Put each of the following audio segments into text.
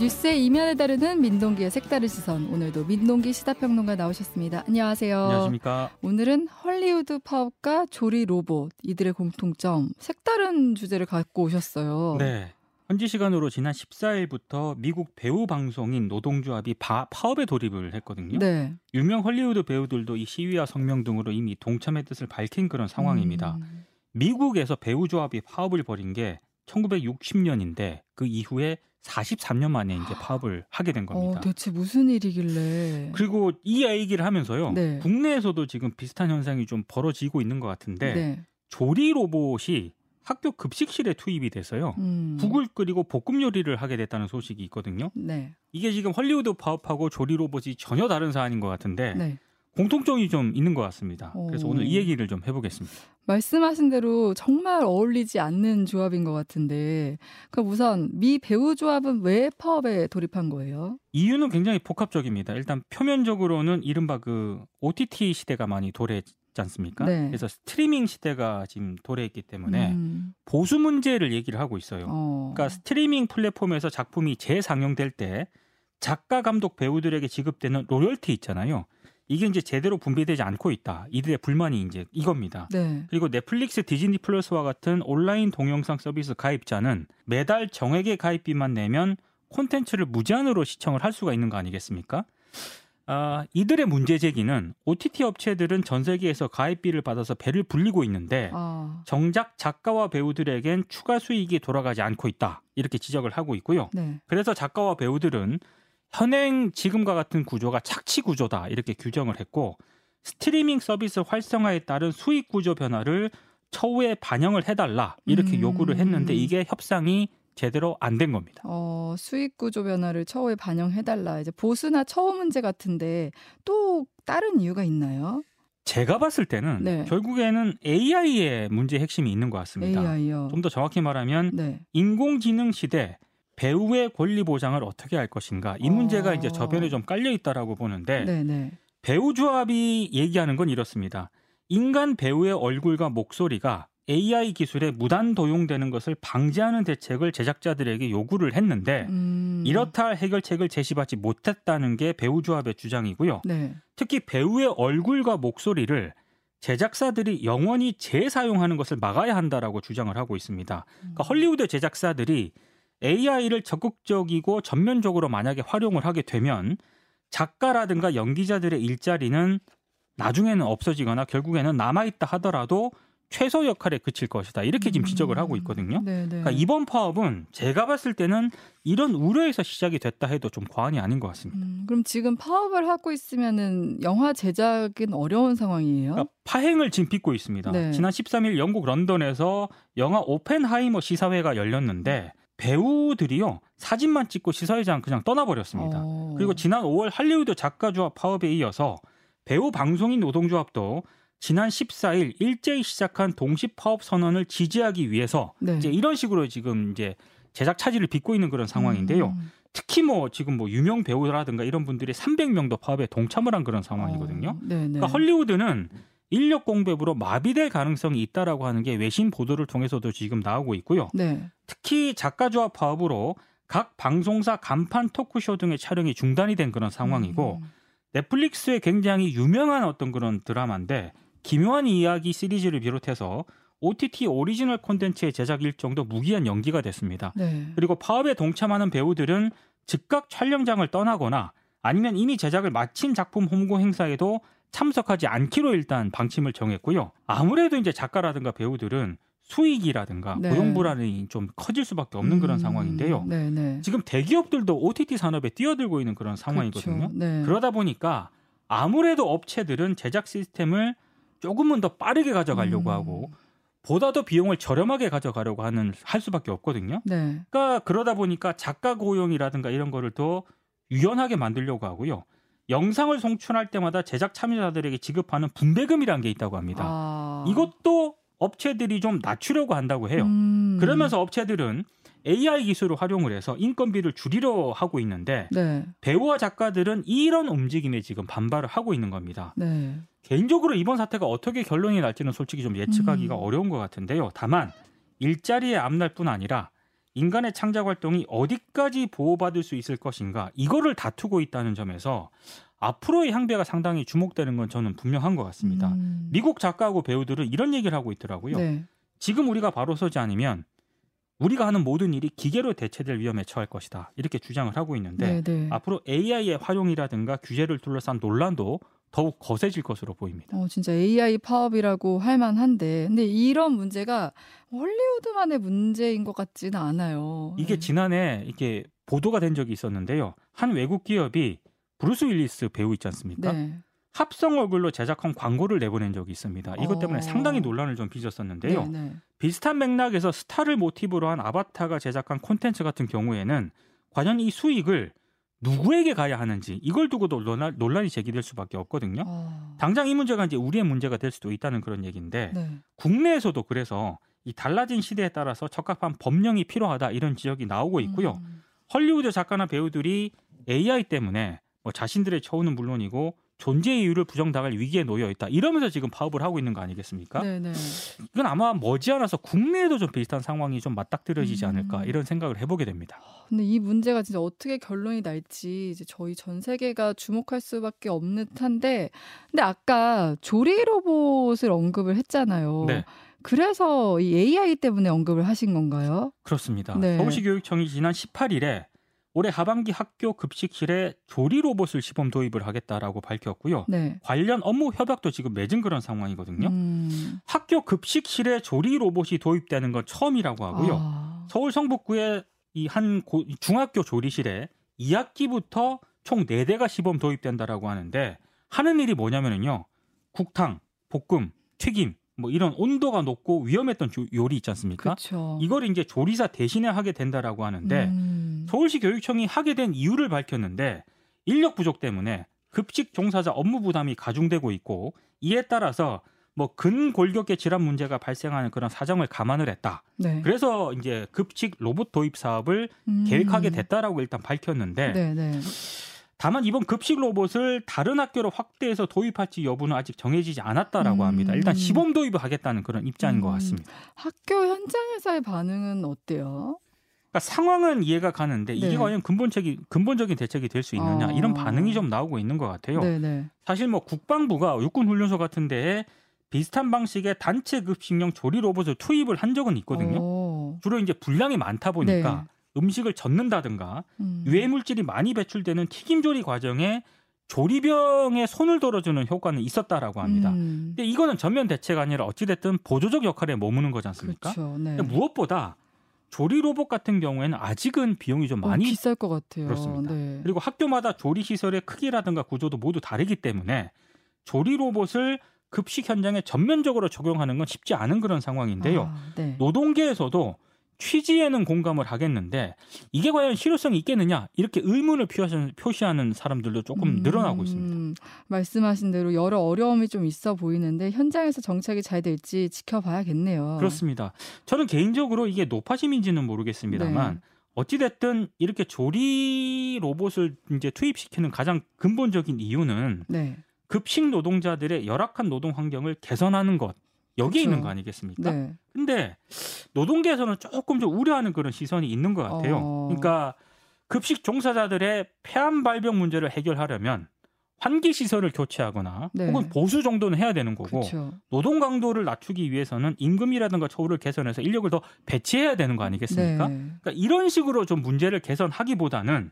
뉴스의 이면을 다루는 민동기의 색다른 시선. 오늘도 민동기 시사평론가 나오셨습니다. 안녕하세요. 안녕하십니까. 오늘은 헐리우드 파업과 조리 로봇 이들의 공통점 색다른 주제를 갖고 오셨어요. 네. 현지 시간으로 지난 14일부터 미국 배우 방송인 노동조합이 바, 파업에 돌입을 했거든요. 네. 유명 헐리우드 배우들도 이 시위와 성명 등으로 이미 동참의 뜻을 밝힌 그런 상황입니다. 음. 미국에서 배우 조합이 파업을 벌인 게 1960년인데 그 이후에 43년 만에 이제 파업을 하게 된 겁니다. 어, 대체 무슨 일이길래? 그리고 이 얘기를 하면서요. 네. 국내에서도 지금 비슷한 현상이 좀 벌어지고 있는 것 같은데 네. 조리 로봇이 학교 급식실에 투입이 돼서요. 음. 국을 끓이고 볶음 요리를 하게 됐다는 소식이 있거든요. 네. 이게 지금 헐리우드 파업하고 조리 로봇이 전혀 다른 사안인 것 같은데 네. 공통점이 좀 있는 것 같습니다. 오. 그래서 오늘 이 얘기를 좀 해보겠습니다. 말씀하신 대로 정말 어울리지 않는 조합인 것 같은데, 그럼 우선 미 배우 조합은 왜 파업에 돌입한 거예요? 이유는 굉장히 복합적입니다. 일단 표면적으로는 이른바 그 OTT 시대가 많이 도래했지 않습니까? 네. 그래서 스트리밍 시대가 지금 도래했기 때문에 음. 보수 문제를 얘기를 하고 있어요. 어. 그러니까 스트리밍 플랫폼에서 작품이 재상영될 때 작가, 감독, 배우들에게 지급되는 로열티 있잖아요. 이게 이제 제대로 분배되지 않고 있다. 이들의 불만이 이제 이겁니다. 네. 그리고 넷플릭스, 디즈니 플러스와 같은 온라인 동영상 서비스 가입자는 매달 정액의 가입비만 내면 콘텐츠를 무제한으로 시청을 할 수가 있는 거 아니겠습니까? 아, 이들의 문제 제기는 OTT 업체들은 전 세계에서 가입비를 받아서 배를 불리고 있는데 아. 정작 작가와 배우들에겐 추가 수익이 돌아가지 않고 있다. 이렇게 지적을 하고 있고요. 네. 그래서 작가와 배우들은 현행 지금과 같은 구조가 착취 구조다. 이렇게 규정을 했고 스트리밍 서비스 활성화에 따른 수익 구조 변화를 처우에 반영을 해달라. 이렇게 음. 요구를 했는데 이게 협상이 제대로 안 된 겁니다. 어, 수익 구조 변화를 처우에 반영해달라. 이제 보수나 처우 문제 같은데 또 다른 이유가 있나요? 제가 봤을 때는 네. 결국에는 AI의 문제 핵심이 있는 것 같습니다. AI요. 좀더 정확히 말하면 네. 인공지능 시대 배우의 권리 보장을 어떻게 할 것인가 이 문제가 어. 이제 저변에 좀 깔려 있다라고 보는데 네, 네. 배우 조합이 얘기하는 건 이렇습니다. 인간 배우의 얼굴과 목소리가 AI 기술에 무단 도용되는 것을 방지하는 대책을 제작자들에게 요구를 했는데 음. 이렇다 할 해결책을 제시받지 못했다는 게 배우 조합의 주장이고요. 네. 특히 배우의 얼굴과 목소리를 제작사들이 영원히 재사용하는 것을 막아야 한다라고 주장을 하고 있습니다. 그러니까 헐리우드 제작사들이 AI를 적극적이고 전면적으로 만약에 활용을 하게 되면 작가라든가 연기자들의 일자리는 나중에는 없어지거나 결국에는 남아있다 하더라도 최소 역할에 그칠 것이다. 이렇게 지금 지적을 하고 있거든요. 네, 네. 그러니까 이번 파업은 제가 봤을 때는 이런 우려에서 시작이 됐다 해도 좀 과언이 아닌 것 같습니다. 음, 그럼 지금 파업을 하고 있으면은 영화 제작은 어려운 상황이에요? 그러니까 파행을 지금 빚고 있습니다. 네. 지난 13일 영국 런던에서 영화 오펜하이머 시사회가 열렸는데 배우들이요 사진만 찍고 시사회장 그냥 떠나버렸습니다. 어. 그리고 지난 5월 할리우드 작가조합 파업에 이어서 배우 방송인 노동조합도 지난 14일 일제히 시작한 동시 파업 선언을 지지하기 위해서 네. 이제 이런 식으로 지금 이제 제작 차질을 빚고 있는 그런 상황인데요. 음. 특히 뭐 지금 뭐 유명 배우라든가 이런 분들이 300명도 파업에 동참을 한 그런 상황이거든요. 어, 네, 네. 그러니까 헐리우드는 인력 공백으로 마비될 가능성이 있다라고 하는 게 외신 보도를 통해서도 지금 나오고 있고요. 네. 특히 작가조합 파업으로 각 방송사 간판 토크쇼 등의 촬영이 중단이 된 그런 상황이고 음. 넷플릭스의 굉장히 유명한 어떤 그런 드라마인데 기묘한 이야기 시리즈를 비롯해서 OTT 오리지널 콘텐츠의 제작 일정도 무기한 연기가 됐습니다. 네. 그리고 파업에 동참하는 배우들은 즉각 촬영장을 떠나거나 아니면 이미 제작을 마친 작품 홍보 행사에도 참석하지 않기로 일단 방침을 정했고요. 아무래도 이제 작가라든가 배우들은 수익이라든가 네. 고용 불안이 좀 커질 수밖에 없는 그런 음, 상황인데요. 네, 네. 지금 대기업들도 OTT 산업에 뛰어들고 있는 그런 상황이거든요. 그렇죠. 네. 그러다 보니까 아무래도 업체들은 제작 시스템을 조금은 더 빠르게 가져가려고 음. 하고 보다 더 비용을 저렴하게 가져가려고 하는 할 수밖에 없거든요. 네. 그러니까 그러다 보니까 작가 고용이라든가 이런 거를 더 유연하게 만들려고 하고요. 영상을 송출할 때마다 제작 참여자들에게 지급하는 분배금이라는 게 있다고 합니다. 아. 이것도 업체들이 좀 낮추려고 한다고 해요. 음. 그러면서 업체들은 AI 기술을 활용을 해서 인건비를 줄이려 하고 있는데 네. 배우와 작가들은 이런 움직임에 지금 반발을 하고 있는 겁니다. 네. 개인적으로 이번 사태가 어떻게 결론이 날지는 솔직히 좀 예측하기가 음. 어려운 것 같은데요. 다만 일자리의 앞날뿐 아니라 인간의 창작 활동이 어디까지 보호받을 수 있을 것인가 이거를 다투고 있다는 점에서 앞으로의 향배가 상당히 주목되는 건 저는 분명한 것 같습니다. 음. 미국 작가하고 배우들은 이런 얘기를 하고 있더라고요. 네. 지금 우리가 바로 서지 않으면 우리가 하는 모든 일이 기계로 대체될 위험에 처할 것이다. 이렇게 주장을 하고 있는데 네, 네. 앞으로 AI의 활용이라든가 규제를 둘러싼 논란도 더욱 거세질 것으로 보입니다. 어, 진짜 AI 파업이라고 할 만한데, 근데 이런 문제가 헐리우드만의 문제인 것 같지는 않아요. 이게 네. 지난해 이렇게 보도가 된 적이 있었는데요. 한 외국 기업이 브루스 윌리스 배우 있지 않습니까? 네. 합성 얼굴로 제작한 광고를 내보낸 적이 있습니다. 이것 때문에 어. 상당히 논란을 좀 빚었었는데요. 네, 네. 비슷한 맥락에서 스타를 모티브로 한 아바타가 제작한 콘텐츠 같은 경우에는 과연 이 수익을 누구에게 가야 하는지 이걸 두고도 논란, 논란 이 제기될 수밖에 없거든요. 어. 당장 이 문제가 이제 우리의 문제가 될 수도 있다는 그런 얘기인데 네. 국내에서도 그래서 이 달라진 시대에 따라서 적합한 법령이 필요하다 이런 지적이 나오고 있고요. 음. 헐리우드 작가나 배우들이 AI 때문에 뭐 자신들의 처우는 물론이고 존재 이유를 부정당할 위기에 놓여 있다. 이러면서 지금 파업을 하고 있는 거 아니겠습니까? 네, 네. 이건 아마 머지않아서 국내에도 좀 비슷한 상황이 좀 맞닥뜨려지지 음. 않을까 이런 생각을 해보게 됩니다. 근데 이 문제가 진짜 어떻게 결론이 날지 이제 저희 전 세계가 주목할 수밖에 없는 듯한데 근데 아까 조리 로봇을 언급을 했잖아요. 네, 그래서 이 AI 때문에 언급을 하신 건가요? 그렇습니다. 네. 서울시 교육청이 지난 18일에 올해 하반기 학교 급식실에 조리 로봇을 시범 도입을 하겠다라고 밝혔고요. 네. 관련 업무 협약도 지금 맺은 그런 상황이거든요. 음. 학교 급식실에 조리 로봇이 도입되는 건 처음이라고 하고요. 아. 서울 성북구의 이 한 중학교 조리실에 2학기부터 총 4대가 시범 도입된다라고 하는데 하는 일이 뭐냐면은요. 국탕, 볶음, 튀김 뭐 이런 온도가 높고 위험했던 조- 요리 있지 않습니까? 그렇죠. 이걸 이제 조리사 대신에 하게 된다라고 하는데 음. 서울시 교육청이 하게 된 이유를 밝혔는데 인력 부족 때문에 급식 종사자 업무 부담이 가중되고 있고 이에 따라서 뭐 근골격계 질환 문제가 발생하는 그런 사정을 감안을 했다. 네. 그래서 이제 급식 로봇 도입 사업을 음. 계획하게 됐다라고 일단 밝혔는데 네, 네. 다만 이번 급식 로봇을 다른 학교로 확대해서 도입할지 여부는 아직 정해지지 않았다라고 음. 합니다. 일단 시범 도입을 하겠다는 그런 입장인 것 음. 같습니다. 학교 현장에서의 반응은 어때요? 그러니까 상황은 이해가 가는데 이게 네. 과연 근본적인 근본적인 대책이 될 수 있느냐 아. 이런 반응이 좀 나오고 있는 것 같아요. 네, 네. 사실 뭐 국방부가 육군 훈련소 같은 데에 비슷한 방식의 단체 급식용 조리 로봇을 투입을 한 적은 있거든요. 오. 주로 이제 분량이 많다 보니까 음식을 젓는다든가 네. 음. 유해 물질이 많이 배출되는 튀김 조리 과정에 조리병에 손을 덜어주는 효과는 있었다라고 합니다. 음. 근데 이거는 전면 대체가 아니라 어찌됐든 보조적 역할에 머무는 거지 않습니까? 그렇죠. 네. 근데 무엇보다 조리 로봇 같은 경우에는 아직은 비용이 좀 어, 많이 비쌀 것 같아요. 그렇습니다. 네. 그리고 학교마다 조리 시설의 크기라든가 구조도 모두 다르기 때문에 조리 로봇을 급식 현장에 전면적으로 적용하는 건 쉽지 않은 그런 상황인데요. 아, 네. 노동계에서도 취지에는 공감을 하겠는데 이게 과연 실효성이 있겠느냐 이렇게 의문을 표시하는, 사람들도 조금 늘어나고 음, 있습니다. 말씀하신 대로 여러 어려움이 좀 있어 보이는데 현장에서 정착이 잘 될지 지켜봐야겠네요. 그렇습니다. 저는 개인적으로 이게 노파심인지는 모르겠습니다만 네. 어찌됐든 이렇게 조리 로봇을 이제 투입시키는 가장 근본적인 이유는 네. 급식 노동자들의 열악한 노동 환경을 개선하는 것 여기에 그쵸. 있는 거 아니겠습니까? 네. 근데 노동계에서는 조금 좀 우려하는 그런 시선이 있는 것 같아요. 어. 그러니까 급식 종사자들의 폐암 발병 문제를 해결하려면 환기 시설을 교체하거나 네. 혹은 보수 정도는 해야 되는 거고 그렇죠. 노동 강도를 낮추기 위해서는 임금이라든가 처우를 개선해서 인력을 더 배치해야 되는 거 아니겠습니까? 네. 그러니까 이런 식으로 좀 문제를 개선하기보다는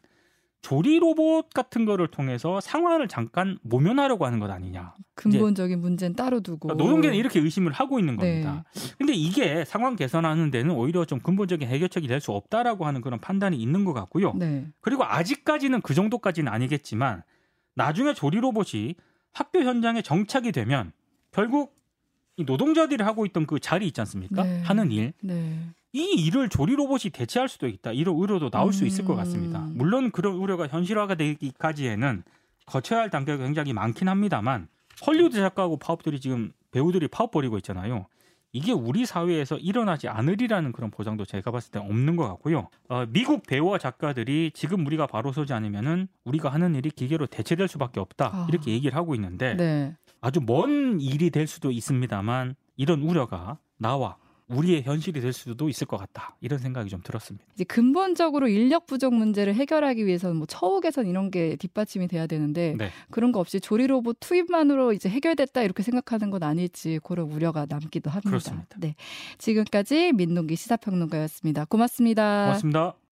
조리 로봇 같은 거를 통해서 상황을 잠깐 모면하려고 하는 것 아니냐. 근본적인 문제는 따로 두고 그러니까 노동계는 이렇게 의심을 하고 있는 네. 겁니다. 근데 이게 상황 개선하는 데는 오히려 좀 근본적인 해결책이 될 수 없다라고 하는 그런 판단이 있는 것 같고요. 네. 그리고 아직까지는 그 정도까지는 아니겠지만 나중에 조리 로봇이 학교 현장에 정착이 되면 결국 이 노동자들이 하고 있던 그 자리 있지 않습니까? 네. 하는 일. 네. 이 일을 조리 로봇이 대체할 수도 있다. 이런 우려도 나올 수 있을 것 같습니다. 음. 물론 그런 우려가 현실화가 되기까지에는 거쳐야 할 단계가 굉장히 많긴 합니다만 헐리우드 작가하고 파업들이 지금 배우들이 파업 벌이고 있잖아요. 이게 우리 사회에서 일어나지 않으리라는 그런 보장도 제가 봤을 때 없는 것 같고요. 어, 미국 배우와 작가들이 지금 우리가 바로 서지 않으면은 우리가 하는 일이 기계로 대체될 수밖에 없다 아. 이렇게 얘기를 하고 있는데 네. 아주 먼 일이 될 수도 있습니다만 이런 우려가 나와 우리의 현실이 될 수도 있을 것 같다. 이런 생각이 좀 들었습니다. 이제 근본적으로 인력 부족 문제를 해결하기 위해서는 뭐 처우 개선 이런 게 뒷받침이 돼야 되는데 네. 그런 거 없이 조리 로봇 투입만으로 이제 해결됐다 이렇게 생각하는 건 아닐지 그런 우려가 남기도 합니다. 그렇습니다. 네. 지금까지 민동기 시사평론가였습니다. 고맙습니다. 고맙습니다.